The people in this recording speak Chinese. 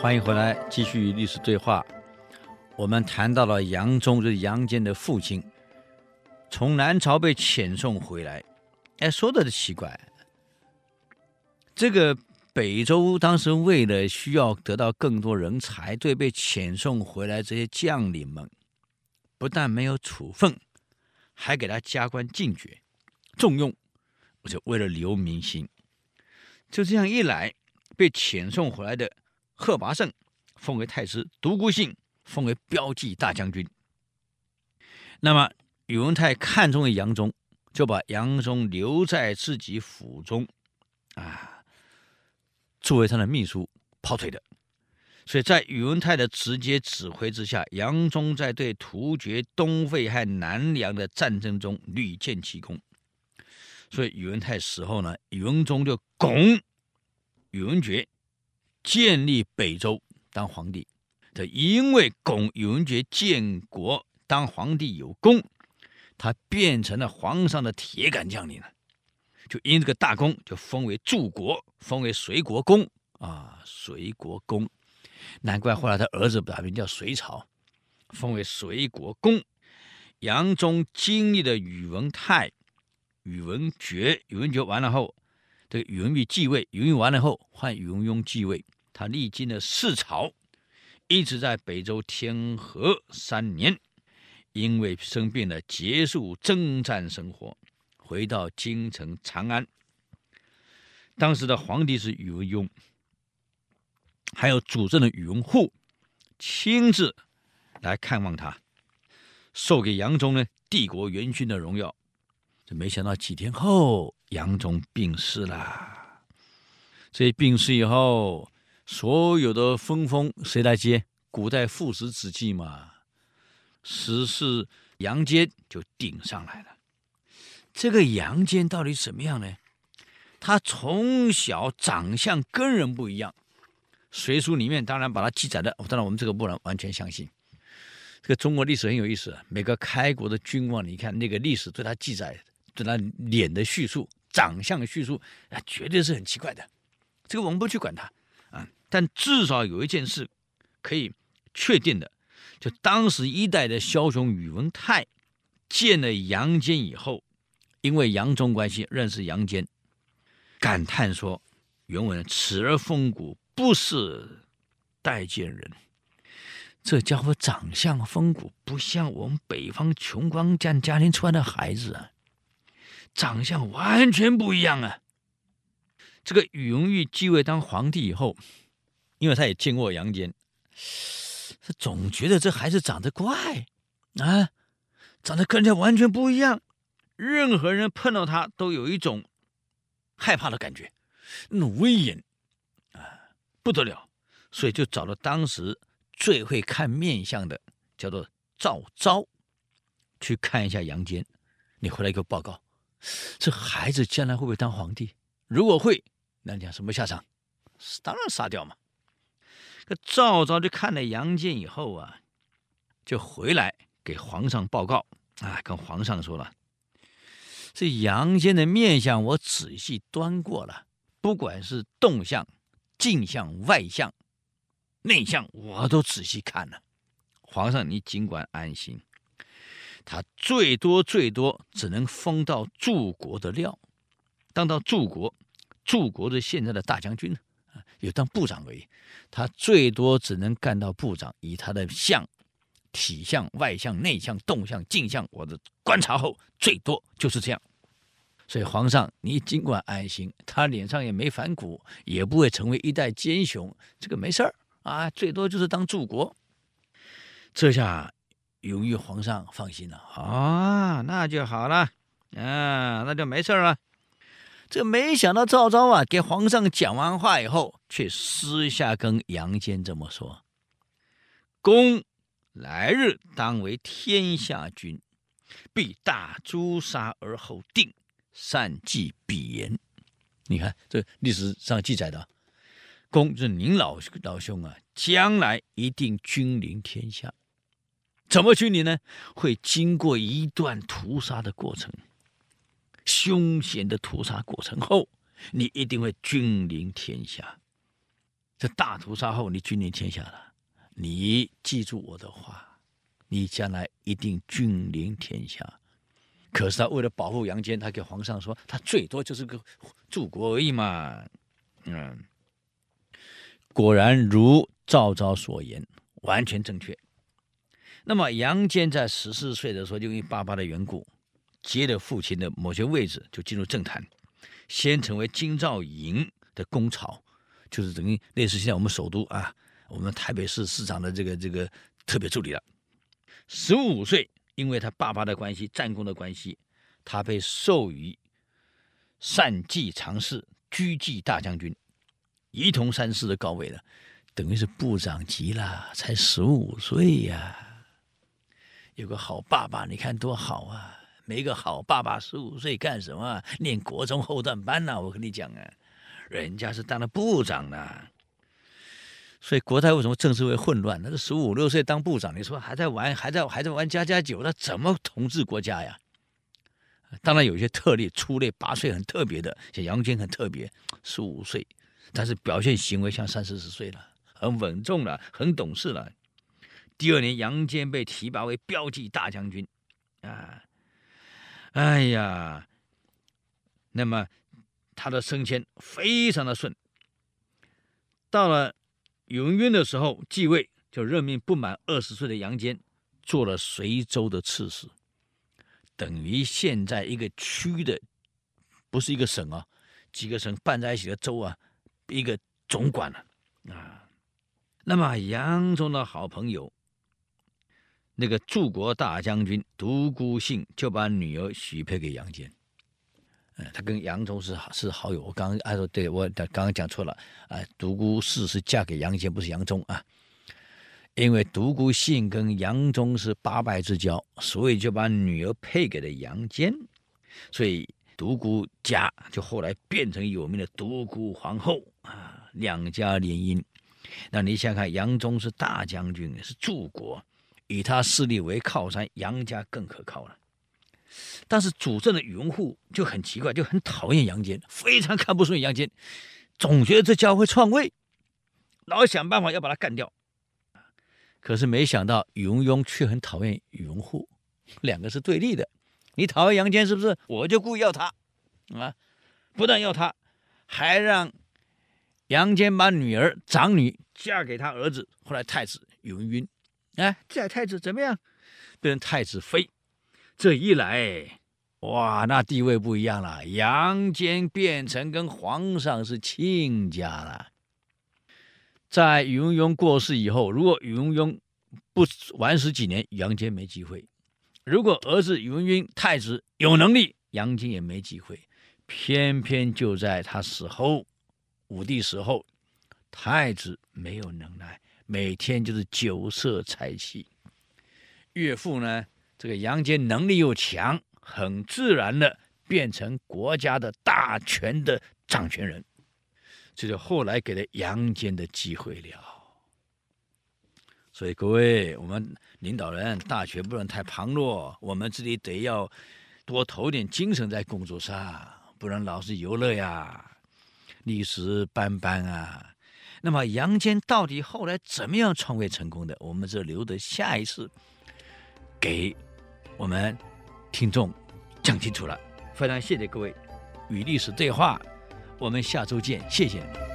欢迎回来，继续与历史对话。我们谈到了杨忠，就是杨坚的父亲，从南朝被遣送回来。哎，说的奇怪，这个北周当时为了需要得到更多人才，对被遣送回来这些将领们，不但没有处分，还给他加官进爵，重用，就为了留民心。就这样一来，被遣送回来的。贺拔胜封为太师，独孤信封为驃骑大将军。那么宇文泰看中了杨忠，就把杨忠留在自己府中，啊，作为他的秘书跑腿的。所以在宇文泰的直接指挥之下，杨忠在对突厥、东魏和南梁的战争中屡建奇功。所以宇文泰死后呢，宇文忠就拱宇文觉。建立北周当皇帝，他因为巩宇文觉建国当皇帝有功，他变成了皇上的铁杆将领了。就因这个大功，就封为柱国，封为隋国公啊，隋国公。难怪后来他儿子改名叫隋朝，封为隋国公。杨忠经历了宇文泰、宇文觉，宇文觉完了后，这个宇文毓继位，宇文毓完了后换宇文邕继位。他历经了四朝，一直在北周天和三年，因为生病了，结束征战生活，回到京城长安。当时的皇帝是宇文邕，还有主政的宇文护，亲自来看望他，授给杨忠呢帝国元勋的荣耀。这没想到几天后，杨忠病逝了。所以病逝以后。所有的分封谁来接？古代父死子继嘛，时势杨坚就顶上来了。这个杨坚到底怎么样呢？他从小长相跟人不一样，《隋书》里面当然把他记载的，当然我们这个不能完全相信。这个中国历史很有意思，每个开国的君王，你看那个历史对他记载，对他脸的叙述、长相的叙述，啊，绝对是很奇怪的。这个我们不去管他。但至少有一件事可以确定的，就当时一代的枭雄宇文泰见了杨坚以后，因为杨忠关系认识杨坚，感叹说：“原文此儿风骨不是待见人，这家伙长相风骨不像我们北方穷光蛋家庭出来的孩子啊，长相完全不一样啊。”这个宇文毓继位当皇帝以后。因为他也见过杨坚，他总觉得这孩子长得怪啊，长得跟人家完全不一样，任何人碰到他都有一种害怕的感觉，那种威严啊不得了，所以就找了当时最会看面相的，叫做赵昭，去看一下杨坚，你回来给我报告，这孩子将来会不会当皇帝？如果会，那你讲什么下场？当然杀掉嘛。这赵昭就看了杨坚以后啊，就回来给皇上报告啊，跟皇上说了：“这杨坚的面相我仔细端过了，不管是动向、静向、外向、内向，我都仔细看了。皇上，你尽管安心，他最多最多只能封到柱国的料，当到柱国，柱国的现在的大将军呢。”有当部长而已，他最多只能干到部长。以他的相、体相、外相、内相、动向、静向，我的观察后，最多就是这样。所以皇上，你尽管安心，他脸上也没反骨，也不会成为一代奸雄，这个没事儿啊，最多就是当柱国。这下永裕皇上放心了啊，那就好了，啊，那就没事了。这没想到赵昭啊，给皇上讲完话以后，却私下跟杨坚这么说：“公来日当为天下君，必大诛杀而后定，善记彼言。”你看，这历史上记载的，公就是您老老兄啊，将来一定君临天下。怎么君临呢？会经过一段屠杀的过程。凶险的屠杀过程后，你一定会君临天下。这大屠杀后，你君临天下了，你记住我的话，你将来一定君临天下。可是他为了保护杨坚，他给皇上说，他最多就是个柱国而已嘛。嗯，果然如赵昭所言，完全正确。那么杨坚在十四岁的时候，就因为爸爸的缘故，接了父亲的某些位置，就进入政坛，先成为京兆营的公曹，就是等于类似现在我们首都啊，我们台北市市长的这个这个特别助理了。十五岁。因为他爸爸的关系，战功的关系，他被授予善骑常侍、车骑大将军，仪同三司的高位了，等于是部长级了，才十五岁呀、有个好爸爸，你看多好啊！没个好爸爸，十五岁干什么？念国中后段班呢、我跟你讲啊，人家是当了部长呢。所以国泰为什么政治会混乱？那个十五六岁当部长，你说还在玩，还在还在玩家家酒，那怎么统治国家呀？当然有些特例，出类拔萃很特别的，像杨坚很特别，十五岁，但是表现行为像三四十岁了，很稳重了，很懂事了。第二年，杨坚被提拔为驃骑大将军，啊，哎呀，那么他的升迁非常的顺，到了。宇文赟的时候继位，就任命不满二十岁的杨坚做了随州的刺史，等于现在一个区的，不是一个省啊，几个省办在一起的州啊，一个总管了，啊。那么杨忠的好朋友，那个柱国大将军独孤信就把女儿许配给杨坚。嗯他跟杨忠是是好友。我刚刚按说，对我刚刚讲错了啊，独孤氏是嫁给杨坚，不是杨忠啊。因为独孤信跟杨忠是八拜之交，所以就把女儿配给了杨坚。所以独孤家就后来变成有名的独孤皇后啊，两家联姻。那你想看，杨忠是大将军，是柱国，以他势力为靠山，杨家更可靠了。但是主政的宇文护就很奇怪，就很讨厌杨坚，非常看不顺杨坚，总觉得这家伙会篡位，老想办法要把他干掉。可是没想到宇文邕却很讨厌宇文护，两个是对立的。你讨厌杨坚是不是？我就故意要他啊！不但要他，还让杨坚把女儿长女嫁给他儿子，后来太子宇文赟。哎，这太子怎么样？变成太子妃。这一来，哇，那地位不一样了。杨坚变成跟皇上是亲家了。在宇文邕过世以后，如果宇文邕不晚死几年，杨坚没机会；如果儿子宇文邕太子有能力，杨坚也没机会。偏偏就在他死后，武帝死后，太子没有能耐，每天就是酒色财气。岳父呢？这个杨坚能力又强，很自然的变成国家的大权的掌权人，这就后来给了杨坚的机会了。所以各位，我们领导人大权不能太旁落，我们自己得要多投点精神在工作上，不能老是游乐呀，历史斑斑啊。那么杨坚到底后来怎么样篡位成功的？我们这留得下一次给。我们听众讲清楚了，非常谢谢各位与历史对话，我们下周见，谢谢。